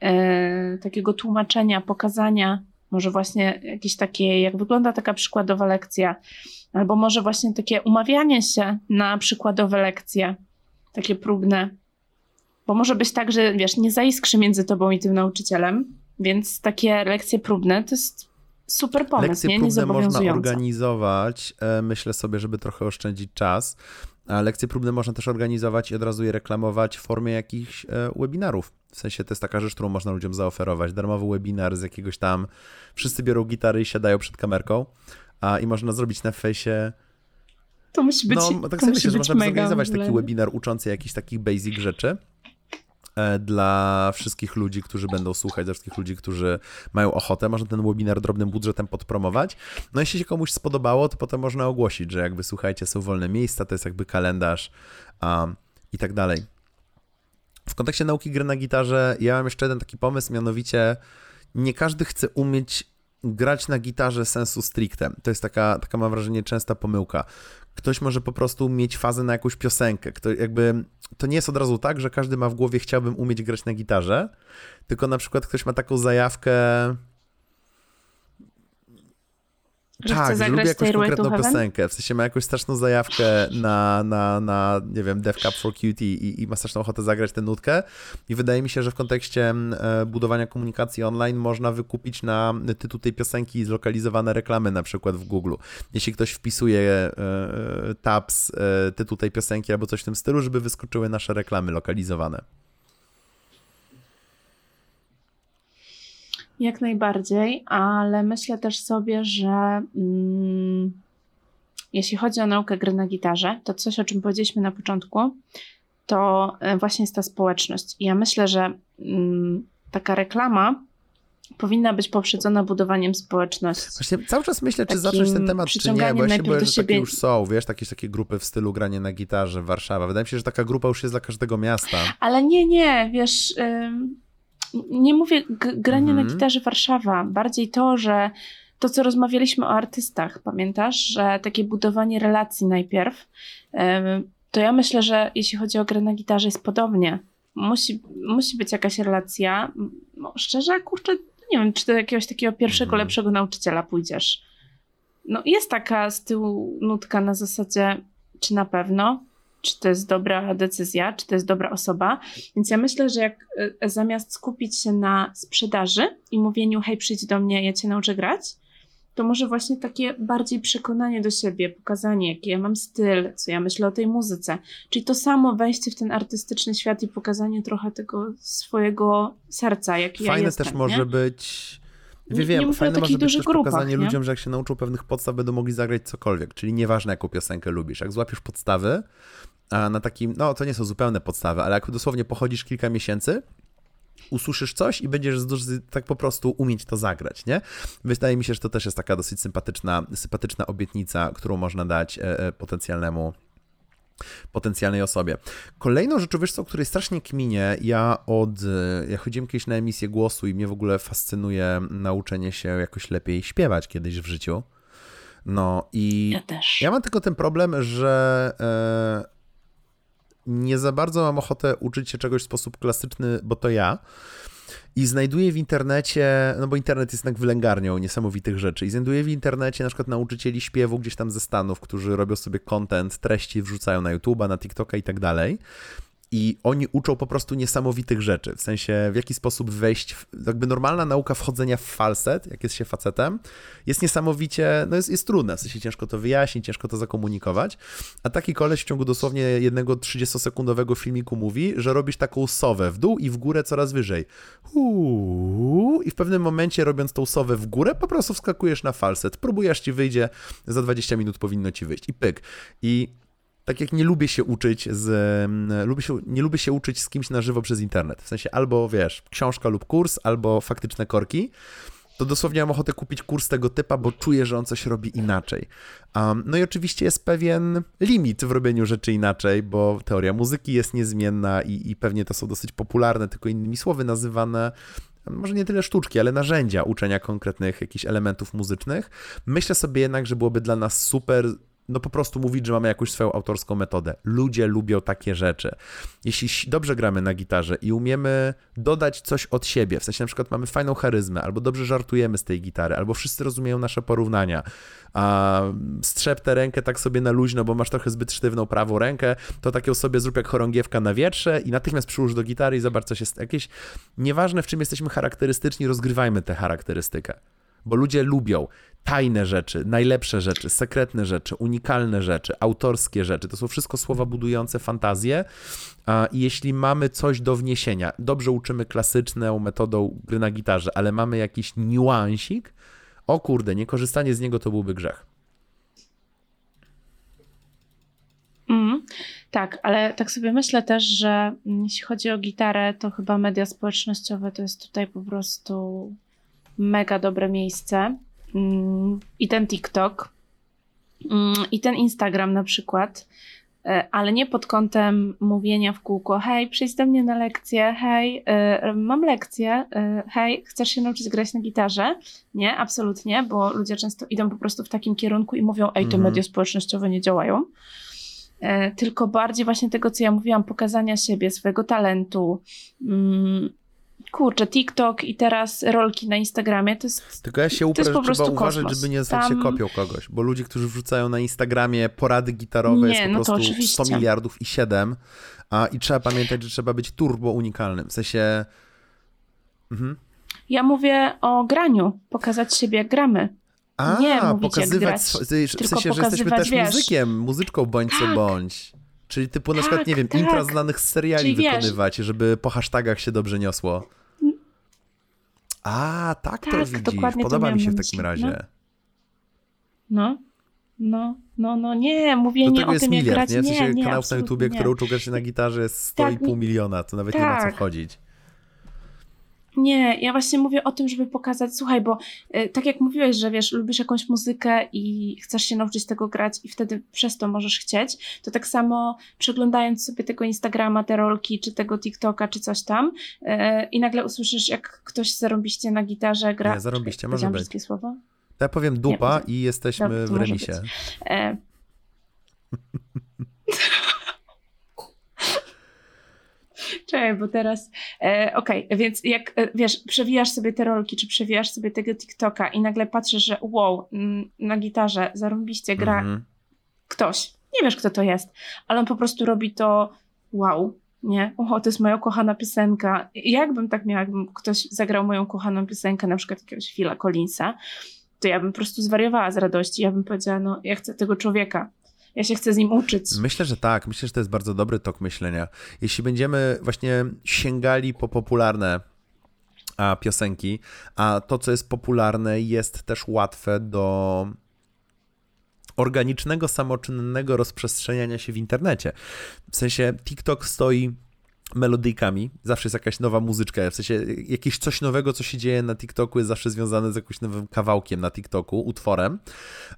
e, takiego tłumaczenia, pokazania, może właśnie jakieś takie, jak wygląda taka przykładowa lekcja, albo może właśnie takie umawianie się na przykładowe lekcje, takie próbne bo może być tak, że wiesz, nie zaiskrzy między tobą i tym nauczycielem, więc takie lekcje próbne to jest super pomysł, lekcje nie? próbne można organizować, e, myślę sobie, żeby trochę oszczędzić czas, a lekcje próbne można też organizować i od razu je reklamować w formie jakichś e, webinarów. W sensie to jest taka rzecz, którą można ludziom zaoferować. Darmowy webinar z jakiegoś tam, wszyscy biorą gitary i siadają przed kamerką, a i można zrobić na fejsie to musi być No, tak sobie myślę, że można zorganizować taki webinar uczący jakichś takich basic rzeczy dla wszystkich ludzi, którzy będą słuchać, dla wszystkich ludzi, którzy mają ochotę. Można ten webinar drobnym budżetem podpromować. No jeśli się komuś spodobało, to potem można ogłosić, że jakby słuchajcie, są wolne miejsca, to jest jakby kalendarz um, i tak dalej. W kontekście nauki gry na gitarze ja mam jeszcze jeden taki pomysł, mianowicie nie każdy chce umieć grać na gitarze sensu stricte. To jest taka, taka mam wrażenie, częsta pomyłka. Ktoś może po prostu mieć fazę na jakąś piosenkę. Kto, jakby, to nie jest od razu tak, że każdy ma w głowie chciałbym umieć grać na gitarze, tylko na przykład ktoś ma taką zajawkę że tak, że lubi jakąś konkretną piosenkę. W sensie ma jakąś straszną zajawkę na, na, na nie wiem, Death Cup for Cutie i, i ma straszną ochotę zagrać tę nutkę. I wydaje mi się, że w kontekście e, budowania komunikacji online można wykupić na tytuł tej piosenki zlokalizowane reklamy na przykład w Google. Jeśli ktoś wpisuje e, e tabs, tytuł tej piosenki albo coś w tym stylu, żeby wyskoczyły nasze reklamy lokalizowane. Jak najbardziej, ale myślę też sobie, że mm, jeśli chodzi o naukę gry na gitarze, to coś, o czym powiedzieliśmy na początku, to e, właśnie jest ta społeczność. I ja myślę, że mm, taka reklama powinna być poprzedzona budowaniem społeczności. Właśnie cały czas myślę, czy zacząć ten temat, czy nie, bo ja się boję, że siebie... takie już są, wiesz, takie, takie grupy w stylu granie na gitarze Warszawa. Wydaje mi się, że taka grupa już jest dla każdego miasta. Ale nie, nie, wiesz nie mówię granie mhm. na gitarze Warszawa, bardziej to, że to, co rozmawialiśmy o artystach, pamiętasz, że takie budowanie relacji najpierw, to ja myślę, że jeśli chodzi o grę na gitarze jest podobnie. Musi, musi być jakaś relacja. No, szczerze, kurczę, nie wiem, czy do jakiegoś takiego pierwszego, mhm. lepszego nauczyciela pójdziesz. No jest taka z tyłu nutka na zasadzie, czy na pewno, czy to jest dobra decyzja, czy to jest dobra osoba. Więc ja myślę, że jak e, zamiast skupić się na sprzedaży i mówieniu, hej, przyjdź do mnie, ja cię nauczę grać, to może właśnie takie bardziej przekonanie do siebie, pokazanie, jaki ja mam styl, co ja myślę o tej muzyce. Czyli to samo wejście w ten artystyczny świat i pokazanie trochę tego swojego serca, jaki Fajne ja jestem. Fajne też może być nie, wiem, nie fajne może być też grupach, pokazanie nie? ludziom, że jak się nauczą pewnych podstaw, będą mogli zagrać cokolwiek, czyli nieważne jaką piosenkę lubisz. Jak złapiesz podstawy, a na takim, no to nie są zupełne podstawy, ale jak dosłownie pochodzisz kilka miesięcy, usłyszysz coś i będziesz tak po prostu umieć to zagrać, nie? Wydaje mi się, że to też jest taka dosyć sympatyczna, sympatyczna obietnica, którą można dać e, e, potencjalnemu potencjalnej osobie. Kolejną rzeczą, wiesz co, o której strasznie kminie, ja od, e, ja chodziłem kiedyś na emisję głosu i mnie w ogóle fascynuje nauczenie się jakoś lepiej śpiewać kiedyś w życiu. No i ja, też. ja mam tylko ten problem, że e, nie za bardzo mam ochotę uczyć się czegoś w sposób klasyczny, bo to ja. I znajduję w internecie, no bo internet jest jednak wylęgarnią niesamowitych rzeczy, i znajduję w internecie na przykład nauczycieli śpiewu gdzieś tam ze Stanów, którzy robią sobie content, treści wrzucają na YouTube'a, na TikToka i tak dalej i oni uczą po prostu niesamowitych rzeczy, w sensie w jaki sposób wejść, w, jakby normalna nauka wchodzenia w falset, jak jest się facetem, jest niesamowicie, no jest, jest trudna, w sensie ciężko to wyjaśnić, ciężko to zakomunikować, a taki koleś w ciągu dosłownie jednego 30-sekundowego filmiku mówi, że robisz taką sowę w dół i w górę coraz wyżej. Uuu, I w pewnym momencie robiąc tą sowę w górę, po prostu wskakujesz na falset, próbujesz ci wyjdzie, za 20 minut powinno ci wyjść. I pyk. I tak jak nie lubię się uczyć z, mm, lubię się, nie lubię się uczyć z kimś na żywo przez internet. W sensie albo, wiesz, książka lub kurs, albo faktyczne korki, to dosłownie mam ochotę kupić kurs tego typa, bo czuję, że on coś robi inaczej. Um, no i oczywiście jest pewien limit w robieniu rzeczy inaczej, bo teoria muzyki jest niezmienna i, i pewnie to są dosyć popularne, tylko innymi słowy nazywane może nie tyle sztuczki, ale narzędzia uczenia konkretnych jakichś elementów muzycznych. Myślę sobie jednak, że byłoby dla nas super no po prostu mówić, że mamy jakąś swoją autorską metodę. Ludzie lubią takie rzeczy. Jeśli dobrze gramy na gitarze i umiemy dodać coś od siebie, w sensie na przykład mamy fajną charyzmę, albo dobrze żartujemy z tej gitary, albo wszyscy rozumieją nasze porównania, a strzep tę rękę tak sobie na luźno, bo masz trochę zbyt sztywną prawą rękę, to taką sobie zrób jak chorągiewka na wietrze i natychmiast przyłóż do gitary i zobacz, co się... Jakieś... Nieważne, w czym jesteśmy charakterystyczni, rozgrywajmy tę charakterystykę bo ludzie lubią tajne rzeczy, najlepsze rzeczy, sekretne rzeczy, unikalne rzeczy, autorskie rzeczy. To są wszystko słowa budujące fantazję. I jeśli mamy coś do wniesienia, dobrze uczymy klasyczną metodą gry na gitarze, ale mamy jakiś niuansik, o kurde, niekorzystanie z niego to byłby grzech. Mm, tak, ale tak sobie myślę też, że jeśli chodzi o gitarę, to chyba media społecznościowe to jest tutaj po prostu mega dobre miejsce. Mm, I ten TikTok, mm, i ten Instagram na przykład, e, ale nie pod kątem mówienia w kółko, hej, przyjdź do mnie na lekcję, hej, e, mam lekcję, e, hej, chcesz się nauczyć grać na gitarze? Nie, absolutnie, bo ludzie często idą po prostu w takim kierunku i mówią, ej, te mhm. media społecznościowe nie działają. Tylko bardziej właśnie tego, co ja mówiłam, pokazania siebie, swojego talentu, mm, kurczę, TikTok i teraz rolki na Instagramie, to jest Tylko ja się uprę, że trzeba uważać, kosmos. żeby nie stać Tam... się kopią kogoś, bo ludzie, którzy wrzucają na Instagramie porady gitarowe nie, jest po no prostu 100 miliardów i 7, a i trzeba pamiętać, że trzeba być turbo unikalnym, w sensie... Mhm. Ja mówię o graniu, pokazać siebie jak gramy. A, nie mówić pokazywać, grać, w sensie, że jesteśmy też wiesz, muzykiem, muzyczką bądź tak. co bądź. Czyli typu na przykład, nie wiem, tak. znanych z seriali Czyli wykonywać, wiesz, żeby po hashtagach się dobrze niosło. A, tak, tak to widzisz. Podoba mi się w takim razie. No. no. No, no, nie, mówię nie o tym, miliard, jak grać. Nie, w sensie nie, kanałów na YouTubie, które uczą grać na gitarze jest 100,5 tak, miliona, to nawet tak. nie ma co tak. chodzić. Nie, ja właśnie mówię o tym, żeby pokazać, słuchaj, bo y, tak jak mówiłeś, że wiesz, lubisz jakąś muzykę i chcesz się nauczyć tego grać i wtedy przez to możesz chcieć, to tak samo przeglądając sobie tego Instagrama, te rolki, czy tego TikToka, czy coś tam y, i nagle usłyszysz, jak ktoś zarobiście na gitarze gra. Nie, zarobiście, może być. słowo? To ja powiem dupa nie, i jesteśmy w remisie. E... Cześć, bo teraz, e, okej, okay, więc jak, e, wiesz, przewijasz sobie te rolki, czy przewijasz sobie tego TikToka i nagle patrzysz, że wow, m, na gitarze zarąbiście gra mm -hmm. ktoś, nie wiesz kto to jest, ale on po prostu robi to wow, nie? Oho, to jest moja kochana piosenka. Jakbym tak miała, jakbym ktoś zagrał moją kochaną piosenkę, na przykład jakiegoś Phila Collinsa, to ja bym po prostu zwariowała z radości. Ja bym powiedziała, no ja chcę tego człowieka. Ja się chcę z nim uczyć. Myślę, że tak. Myślę, że to jest bardzo dobry tok myślenia. Jeśli będziemy właśnie sięgali po popularne a, piosenki, a to, co jest popularne, jest też łatwe do organicznego, samoczynnego rozprzestrzeniania się w internecie. W sensie TikTok stoi melodyjkami, zawsze jest jakaś nowa muzyczka, w sensie jakieś coś nowego, co się dzieje na TikToku jest zawsze związane z jakimś nowym kawałkiem na TikToku, utworem,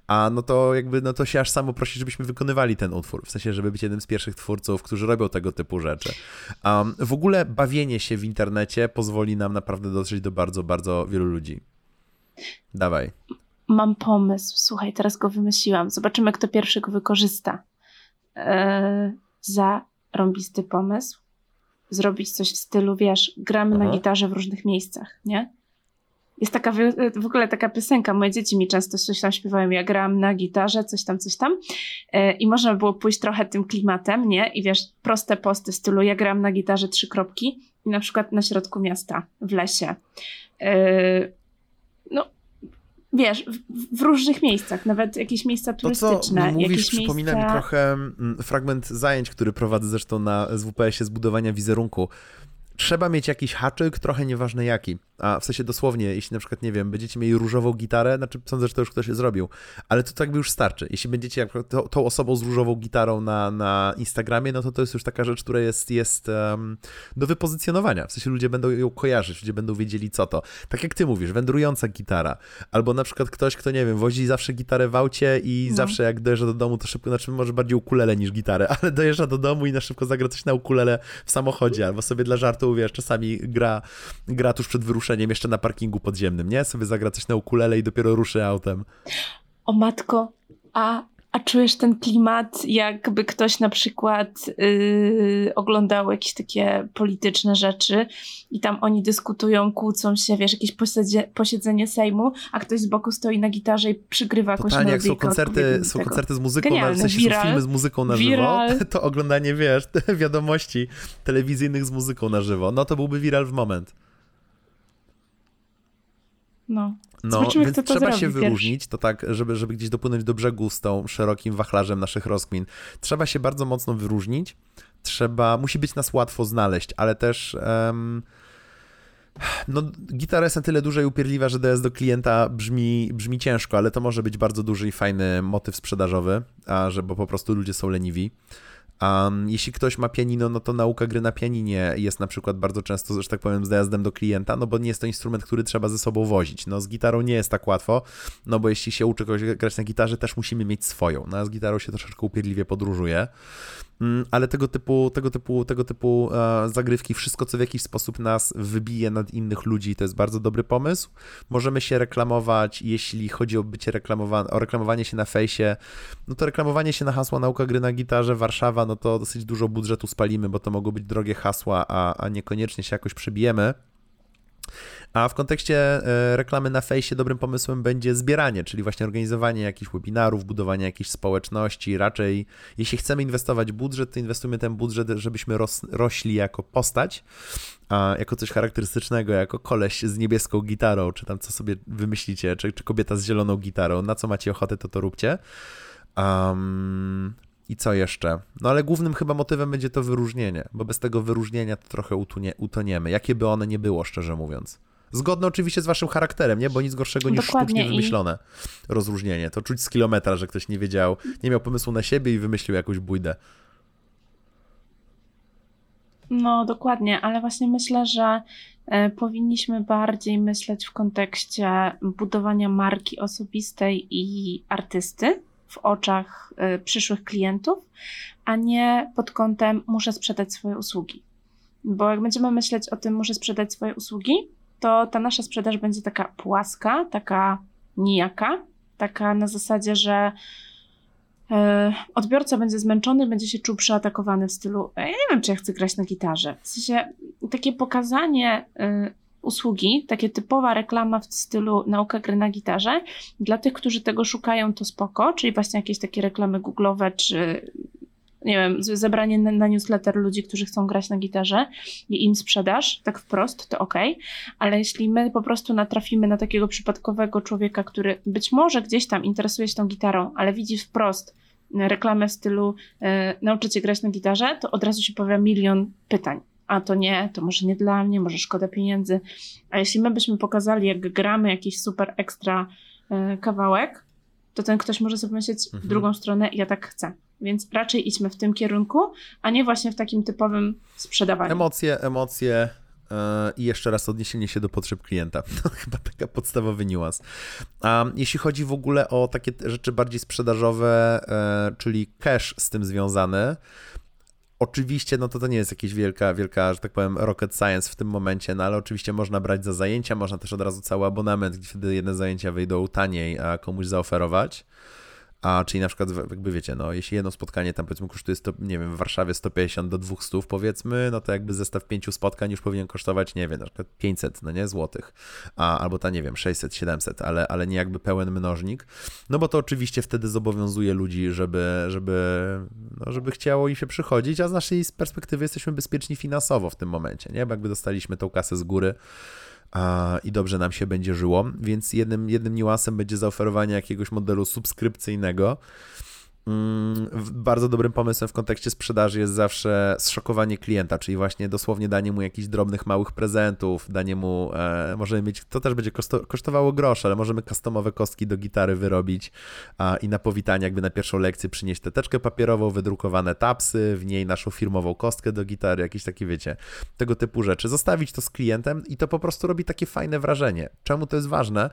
a no to jakby, no to się aż samo prosi, żebyśmy wykonywali ten utwór, w sensie, żeby być jednym z pierwszych twórców, którzy robią tego typu rzeczy. Um, w ogóle bawienie się w internecie pozwoli nam naprawdę dotrzeć do bardzo, bardzo wielu ludzi. Dawaj. Mam pomysł, słuchaj, teraz go wymyśliłam, zobaczymy, kto pierwszy go wykorzysta. Eee, za rąbisty pomysł zrobić coś w stylu, wiesz, gramy Aha. na gitarze w różnych miejscach, nie? Jest taka w ogóle taka piosenka, moje dzieci mi często coś tam śpiewają, ja grałam na gitarze, coś tam, coś tam e, i można było pójść trochę tym klimatem, nie? I wiesz, proste posty w stylu, ja grałam na gitarze trzy kropki i na przykład na środku miasta, w lesie. E, no, wiesz, w, w, różnych miejscach, nawet jakieś miejsca turystyczne. To, co mówisz, przypomina miejsca... mi trochę mm, fragment zajęć, który prowadzę zresztą na SWPS-ie zbudowania wizerunku trzeba mieć jakiś haczyk, trochę nieważne jaki. A w sensie dosłownie, jeśli na przykład, nie wiem, będziecie mieli różową gitarę, znaczy sądzę, że to już ktoś zrobił, ale to tak by już starczy. Jeśli będziecie jak to, tą osobą z różową gitarą na, na Instagramie, no to to jest już taka rzecz, która jest, jest um, do wypozycjonowania. W sensie ludzie będą ją kojarzyć, ludzie będą wiedzieli co to. Tak jak ty mówisz, wędrująca gitara. Albo na przykład ktoś, kto, nie wiem, wozi zawsze gitarę w aucie i no. zawsze jak dojeżdża do domu, to szybko, znaczy może bardziej ukulele niż gitarę, ale dojeżdża do domu i na szybko zagra coś na ukulele w samochodzie, albo sobie dla żartu, wiesz, czasami gra, gra tuż przed wyruszeniem jeszcze na parkingu podziemnym, nie? Sobie zagra coś na ukulele i dopiero ruszy autem. O matko, a a czujesz ten klimat, jakby ktoś na przykład yy, oglądał jakieś takie polityczne rzeczy i tam oni dyskutują, kłócą się, wiesz, jakieś posiedzenie, posiedzenie Sejmu, a ktoś z boku stoi na gitarze i przygrywa jakąś Totalnie, jak są koncerty, są koncerty z muzyką, na, w sensie viral, są filmy z muzyką na żywo, to oglądanie, wiesz, wiadomości telewizyjnych z muzyką na żywo, no to byłby viral w moment. No. No, Zobaczymy, więc trzeba się wyróżnić, to tak, żeby, żeby gdzieś dopłynąć do brzegu z tą szerokim wachlarzem naszych rozkmin. Trzeba się bardzo mocno wyróżnić, trzeba, musi być nas łatwo znaleźć, ale też... Um, no, gitara jest na tyle duża i upierdliwa, że dojazd do klienta brzmi, brzmi ciężko, ale to może być bardzo duży i fajny motyw sprzedażowy, a że bo po prostu ludzie są leniwi. Um, jeśli ktoś ma pianino, no to nauka gry na pianinie jest na przykład bardzo często, że tak powiem, z dojazdem do klienta, no bo nie jest to instrument, który trzeba ze sobą wozić. No z gitarą nie jest tak łatwo, no bo jeśli się uczy kogoś grać na gitarze, też musimy mieć swoją. No a z gitarą się troszeczkę upierdliwie podróżuje. Mm, ale tego typu, tego typu, tego typu e, zagrywki, wszystko co w jakiś sposób nas wybije nad innych ludzi, to jest bardzo dobry pomysł. Możemy się reklamować, jeśli chodzi o bycie reklamowane, o reklamowanie się na fejsie, no to reklamowanie się na hasła nauka gry na gitarze Warszawa, no to dosyć dużo budżetu spalimy, bo to mogą być drogie hasła, a, a niekoniecznie się jakoś przebijemy. A w kontekście e, reklamy na fejsie dobrym pomysłem będzie zbieranie, czyli właśnie organizowanie jakichś webinarów, budowanie jakiejś społeczności. Raczej, jeśli chcemy inwestować budżet, to inwestujmy ten budżet, żebyśmy ros rośli jako postać, a jako coś charakterystycznego, jako koleś z niebieską gitarą, czy tam co sobie wymyślicie, czy, czy kobieta z zieloną gitarą. Na co macie ochotę, to to róbcie. Um, i co jeszcze? No ale głównym chyba motywem będzie to wyróżnienie, bo bez tego wyróżnienia to trochę utonie, utoniemy, jakie by one nie było, szczerze mówiąc. Zgodne oczywiście z waszym charakterem, nie? Bo nic gorszego niż Dokładnie sztucznie wymyślone i... rozróżnienie. To czuć z kilometra, że ktoś nie wiedział, nie miał pomysłu na siebie i wymyślił jakąś bójdę. No, dokładnie, ale właśnie myślę, że e, powinniśmy bardziej myśleć w kontekście budowania marki osobistej i artysty w oczach y, przyszłych klientów, a nie pod kątem muszę sprzedać swoje usługi. Bo jak będziemy myśleć o tym, muszę sprzedać swoje usługi, to ta nasza sprzedaż będzie taka płaska, taka nijaka, taka na zasadzie, że e, odbiorca będzie zmęczony, będzie się czuł przeatakowany w stylu ja nie wiem, czy ja chcę grać na gitarze. W sensie takie pokazanie e, usługi, takie typowa reklama w stylu nauka gry na gitarze. Dla tych, którzy tego szukają, to spoko, czyli właśnie jakieś takie reklamy googlowe, czy nie wiem, zebranie na, newsletter ludzi, którzy chcą grać na gitarze i im sprzedaż, tak wprost, to ok, ale jeśli my po prostu natrafimy na takiego przypadkowego człowieka, który być może gdzieś tam interesuje się tą gitarą, ale widzi wprost reklamę w stylu e, nauczycie grać na gitarze, to od razu się pojawia milion pytań a to nie, to może nie dla mnie, może szkoda pieniędzy. A jeśli my byśmy pokazali, jak gramy jakiś super ekstra y, kawałek, to ten ktoś może sobie myśleć mhm. w drugą stronę, ja tak chcę. Więc raczej idźmy w tym kierunku, a nie właśnie w takim typowym sprzedawaniu. Emocje, emocje, e, i jeszcze raz odniesienie się do potrzeb klienta. To chyba taka podstawowy niuans. A jeśli chodzi w ogóle o takie rzeczy bardziej sprzedażowe, e, czyli cash z tym związany, Oczywiście, no to to nie jest jakaś wielka, wielka, że tak powiem, rocket science w tym momencie, no ale oczywiście można brać za zajęcia, można też od razu cały abonament, gdzie wtedy jedne zajęcia wyjdą taniej, a komuś zaoferować. A czyli na przykład, jakby wiecie, no jeśli jedno spotkanie tam powiedzmy kosztuje, 100, nie wiem, w Warszawie 150 do 200 powiedzmy, no to jakby zestaw pięciu spotkań już powinien kosztować, nie wiem, na przykład 500, no nie, złotych, a, albo ta, nie wiem, 600, 700, ale, ale nie jakby pełen mnożnik, no bo to oczywiście wtedy zobowiązuje ludzi, żeby, żeby, no, żeby chciało im się przychodzić, a z naszej perspektywy jesteśmy bezpieczni finansowo w tym momencie, nie, bo jakby dostaliśmy tą kasę z góry, i dobrze nam się będzie żyło. Więc jednym, jednym niuansem będzie zaoferowanie jakiegoś modelu subskrypcyjnego, Mm, bardzo dobrym pomysłem w kontekście sprzedaży jest zawsze zszokowanie klienta, czyli właśnie dosłownie danie mu jakichś drobnych, małych prezentów, danie mu, e, możemy mieć, to też będzie kosztowało grosz, ale możemy customowe kostki do gitary wyrobić a, i na powitanie jakby na pierwszą lekcję przynieść teteczkę papierową, wydrukowane tapsy, w niej naszą firmową kostkę do gitary, jakieś takie wiecie, tego typu rzeczy. Zostawić to z klientem i to po prostu robi takie fajne wrażenie. Czemu to jest ważne?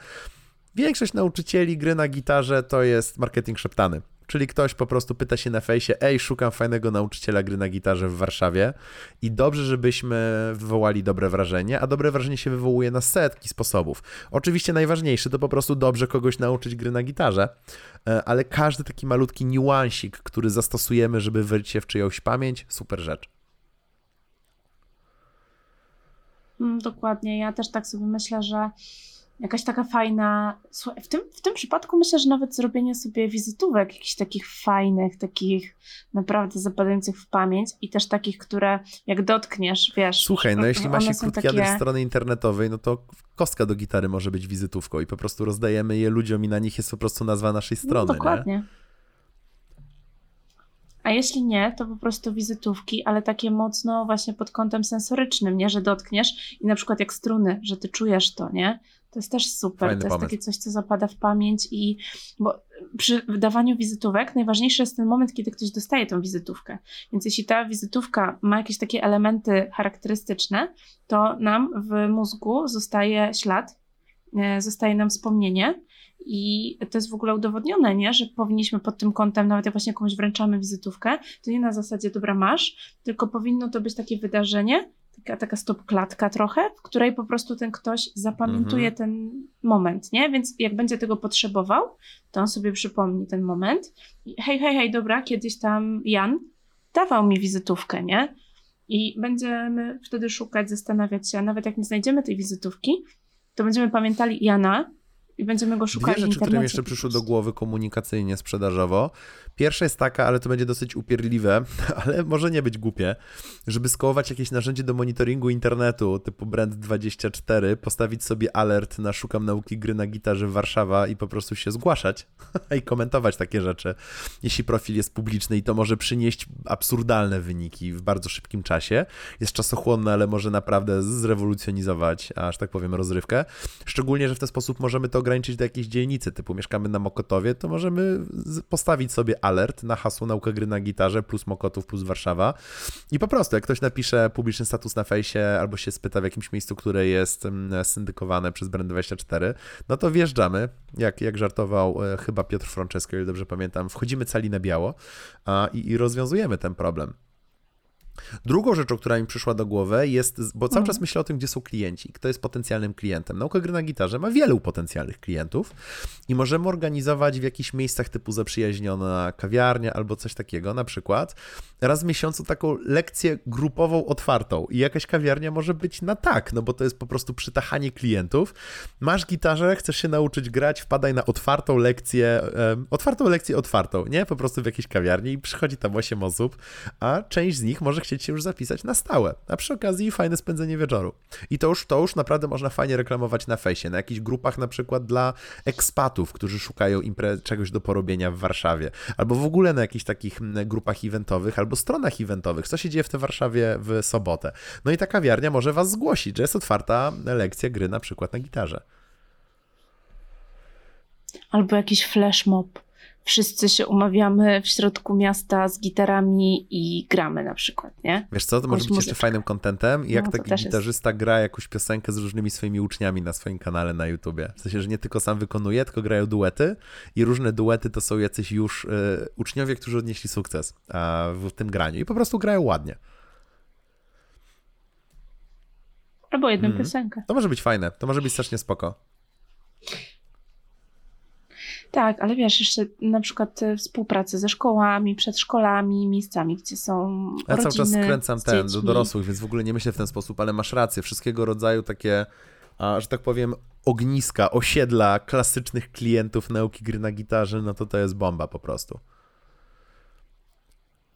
Większość nauczycieli gry na gitarze to jest marketing szeptany. Czyli ktoś po prostu pyta się na fejsie, ej, szukam fajnego nauczyciela gry na gitarze w Warszawie i dobrze, żebyśmy wywołali dobre wrażenie, a dobre wrażenie się wywołuje na setki sposobów. Oczywiście najważniejszy to po prostu dobrze kogoś nauczyć gry na gitarze, e, ale każdy taki malutki niuansik, który zastosujemy, żeby wejść się w czyjąś pamięć, super rzecz. Mm, dokładnie, ja też tak sobie myślę, że jakaś taka fajna. Słuchaj, w tym, w tym przypadku myślę, że nawet zrobienie sobie wizytówek, jakichś takich fajnych, takich naprawdę zapadających w pamięć i też takich, które jak dotkniesz, wiesz. Słuchaj, no jeśli ma się krótki takie... adres strony internetowej, no to kostka do gitary może być wizytówką i po prostu rozdajemy je ludziom i na nich jest po prostu nazwa naszej no, strony. No, dokładnie. Nie? A jeśli nie, to po prostu wizytówki, ale takie mocno właśnie pod kątem sensorycznym, nie, że dotkniesz i na przykład jak struny, że ty czujesz to, nie? To jest też super. Fajny to jest pomysł. takie coś, co zapada w pamięć i bo przy wydawaniu wizytówek najważniejszy jest ten moment, kiedy ktoś dostaje tą wizytówkę. Więc jeśli ta wizytówka ma jakieś takie elementy charakterystyczne, to nam w mózgu zostaje ślad, e, zostaje nam wspomnienie. I to jest w ogóle udowodnione, nie? że powinniśmy pod tym kątem, nawet jak właśnie komuś wręczamy wizytówkę, to nie na zasadzie dobra masz, tylko powinno to być takie wydarzenie, taka, taka stopklatka trochę, w której po prostu ten ktoś zapamiętuje mhm. ten moment, nie? Więc jak będzie tego potrzebował, to on sobie przypomni ten moment. Hej, hej, hej, dobra, kiedyś tam Jan dawał mi wizytówkę, nie? I będziemy wtedy szukać, zastanawiać się, a nawet jak nie znajdziemy tej wizytówki, to będziemy pamiętali Jana, i będziemy go szukać Dwie rzeczy, które mi jeszcze przyszły do głowy komunikacyjnie, sprzedażowo. Pierwsza jest taka, ale to będzie dosyć upierdliwe, ale może nie być głupie, żeby skołować jakieś narzędzie do monitoringu internetu typu Brand24, postawić sobie alert na szukam nauki gry na gitarze Warszawa i po prostu się zgłaszać i komentować takie rzeczy, jeśli profil jest publiczny i to może przynieść absurdalne wyniki w bardzo szybkim czasie. Jest czasochłonne, ale może naprawdę zrewolucjonizować, aż tak powiem, rozrywkę. Szczególnie, że w ten sposób możemy to ograniczyć do jakiejś dzielnicy, typu mieszkamy na Mokotowie, to możemy postawić sobie alert na hasło nauka gry na gitarze plus Mokotów plus Warszawa i po prostu jak ktoś napisze publiczny status na fejsie albo się spyta w jakimś miejscu, które jest mm, syndykowane przez Brand24, no to wjeżdżamy, jak, jak żartował e, chyba Piotr Francesko, ile dobrze pamiętam, wchodzimy cali na biało a, i, i rozwiązujemy ten problem. Drugą rzeczą, która mi przyszła do głowy jest, bo cały Mhm. czas myślę o tym, gdzie są klienci, kto jest potencjalnym klientem. Nauka gry na gitarze ma wielu potencjalnych klientów i możemy organizować w jakichś miejscach typu zaprzyjaźniona kawiarnia albo coś takiego, na przykład raz w miesiącu taką lekcję grupową otwartą i jakaś kawiarnia może być na tak, no bo to jest po prostu przytachanie klientów. Masz gitarze, chcesz się nauczyć grać, wpadaj na otwartą lekcję, otwartą lekcję otwartą, nie? Po prostu w jakiejś kawiarni i przychodzi tam 8 osób, a część z nich może chcieć się już zapisać na stałe, a przy okazji fajne spędzenie wieczoru. I to już, to już naprawdę można fajnie reklamować na fejsie, na jakichś grupach na przykład dla ekspatów, którzy szukają impre- czegoś do porobienia w Warszawie, albo w ogóle na jakichś takich mm, grupach eventowych, albo stronach eventowych, co się dzieje w tej Warszawie w sobotę. No i ta kawiarnia może was zgłosić, że jest otwarta lekcja gry na przykład na gitarze. Albo jakiś flash mob. Wszyscy się umawiamy w środku miasta z gitarami i gramy na przykład, nie? Wiesz co, to może być jeszcze fajnym kontentem, jak No, taki też jest. gitarzysta gra jakąś piosenkę z różnymi swoimi uczniami na swoim kanale na YouTubie. W sensie, że nie tylko sam wykonuje, tylko grają duety i różne duety to są jacyś już y, uczniowie, którzy odnieśli sukces w tym graniu i po prostu grają ładnie. Albo jedną Mhm. piosenkę. To może być fajne, to może być strasznie spoko. Tak, ale wiesz, jeszcze na przykład e, współpracę ze szkołami, przedszkolami, miejscami, gdzie są Ja cały rodziny czas skręcam ten do dorosłych, więc w ogóle nie myślę w ten sposób, ale masz rację, wszystkiego rodzaju takie, że tak powiem, ogniska, osiedla klasycznych klientów nauki gry na gitarze, no to to jest bomba po prostu.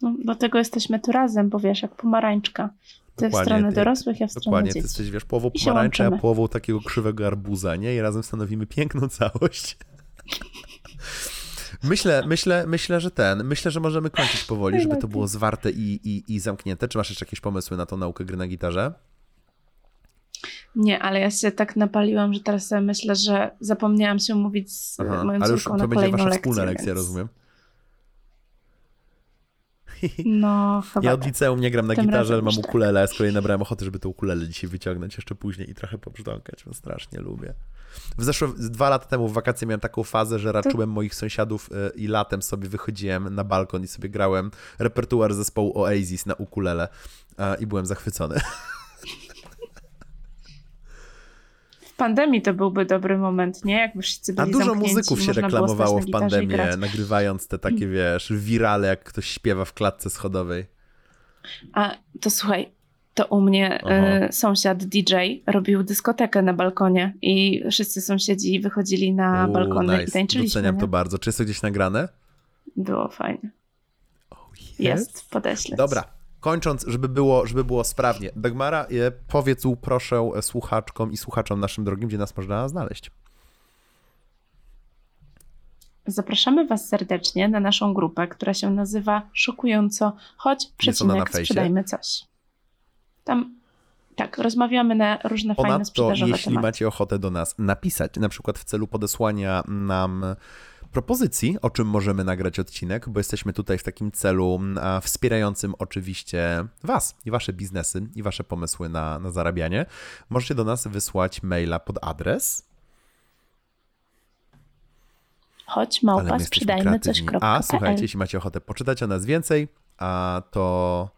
No, dlatego jesteśmy tu razem, bo wiesz, jak pomarańczka. Ty w Dokładnie, stronę ty- dorosłych, ja w stronę Dokładnie, ty dzieci. jesteś, wiesz, połową pomarańczy, a połową takiego krzywego arbuza, nie? I razem stanowimy piękną całość. Myślę, myślę, myślę, że ten, myślę, że możemy kończyć powoli, żeby to było zwarte i, i, i zamknięte. Czy masz jeszcze jakieś pomysły na tą naukę gry na gitarze? Nie, ale ja się tak napaliłam, że teraz myślę, że zapomniałam się mówić z Aha, moją ale już córką to na będzie wasza lekcję. wspólna lekcja, więc... rozumiem. No, chyba Ja od liceum nie gram na gitarze, ale mam tak. ukulele, z kolei nabrałem ochoty, żeby to ukulele dzisiaj wyciągnąć jeszcze później i trochę pobrzdąkać, bo strasznie lubię. W zeszłe, dwa lata temu w wakacje miałem taką fazę, że raczyłem moich sąsiadów y, i latem sobie wychodziłem na balkon i sobie grałem repertuar zespołu Oasis na ukulele a, i byłem zachwycony. W pandemii to byłby dobry moment, nie? Jakby wszyscy A byli dużo zamknięci muzyków i się reklamowało w i grać. nagrywając te takie, wiesz, wirale, jak ktoś śpiewa w klatce schodowej. A to słuchaj, to u mnie e, sąsiad DJ robił dyskotekę na balkonie i wszyscy sąsiedzi wychodzili na Uuu, balkony i nice. tańczyliśmy. Doceniam nie? to bardzo. Czy jest to gdzieś nagrane? Było fajnie. Oh, Jest, podeślę. Dobra, kończąc, żeby było, żeby było sprawnie. Dagmara, e, powiedz, proszę e, słuchaczkom i słuchaczom naszym drogim, gdzie nas można znaleźć. Zapraszamy Was serdecznie na naszą grupę, która się nazywa Szokująco na przecinek, sprzedajmy coś. Tam, tak, rozmawiamy na różne fajne Ponadto, sprzedażowe jeśli tematy. macie ochotę do nas napisać, na przykład w celu podesłania nam propozycji, o czym możemy nagrać odcinek, bo jesteśmy tutaj w takim celu wspierającym oczywiście Was i Wasze biznesy i Wasze pomysły na, na zarabianie, możecie do nas wysłać maila pod adres. Chodź, ale małpa, sprzedajmy coś. A słuchajcie, jeśli macie ochotę poczytać o nas więcej, a to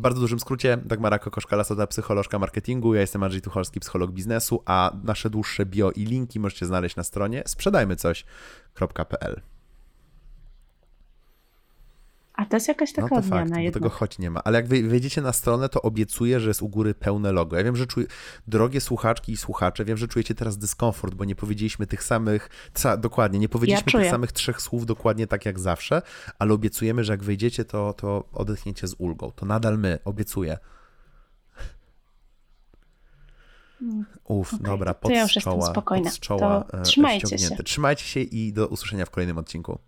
w bardzo dużym skrócie Dagmara Kokoszka, Lasota, psycholożka marketingu, ja jestem Andrzej Tucholski, psycholog biznesu, a nasze dłuższe bio i linki możecie znaleźć na stronie sprzedajmycoś.pl. A to jest jakaś taka No to odmiana fakt, jednak. tego choć nie ma. Ale jak wejdziecie na stronę, to obiecuję, że jest u góry pełne logo. Ja wiem, że czuję, drogie słuchaczki i słuchacze, wiem, że czujecie teraz dyskomfort, bo nie powiedzieliśmy tych samych, dokładnie, nie powiedzieliśmy tych czuję. samych trzech słów dokładnie tak jak zawsze, ale obiecujemy, że jak wejdziecie, to, to odetchniecie z ulgą. To nadal my, obiecuję. Uf, Okej, dobra, to pod ja już czoła, spokojna. pod czoła To e, trzymajcie się. Trzymajcie się i do usłyszenia w kolejnym odcinku.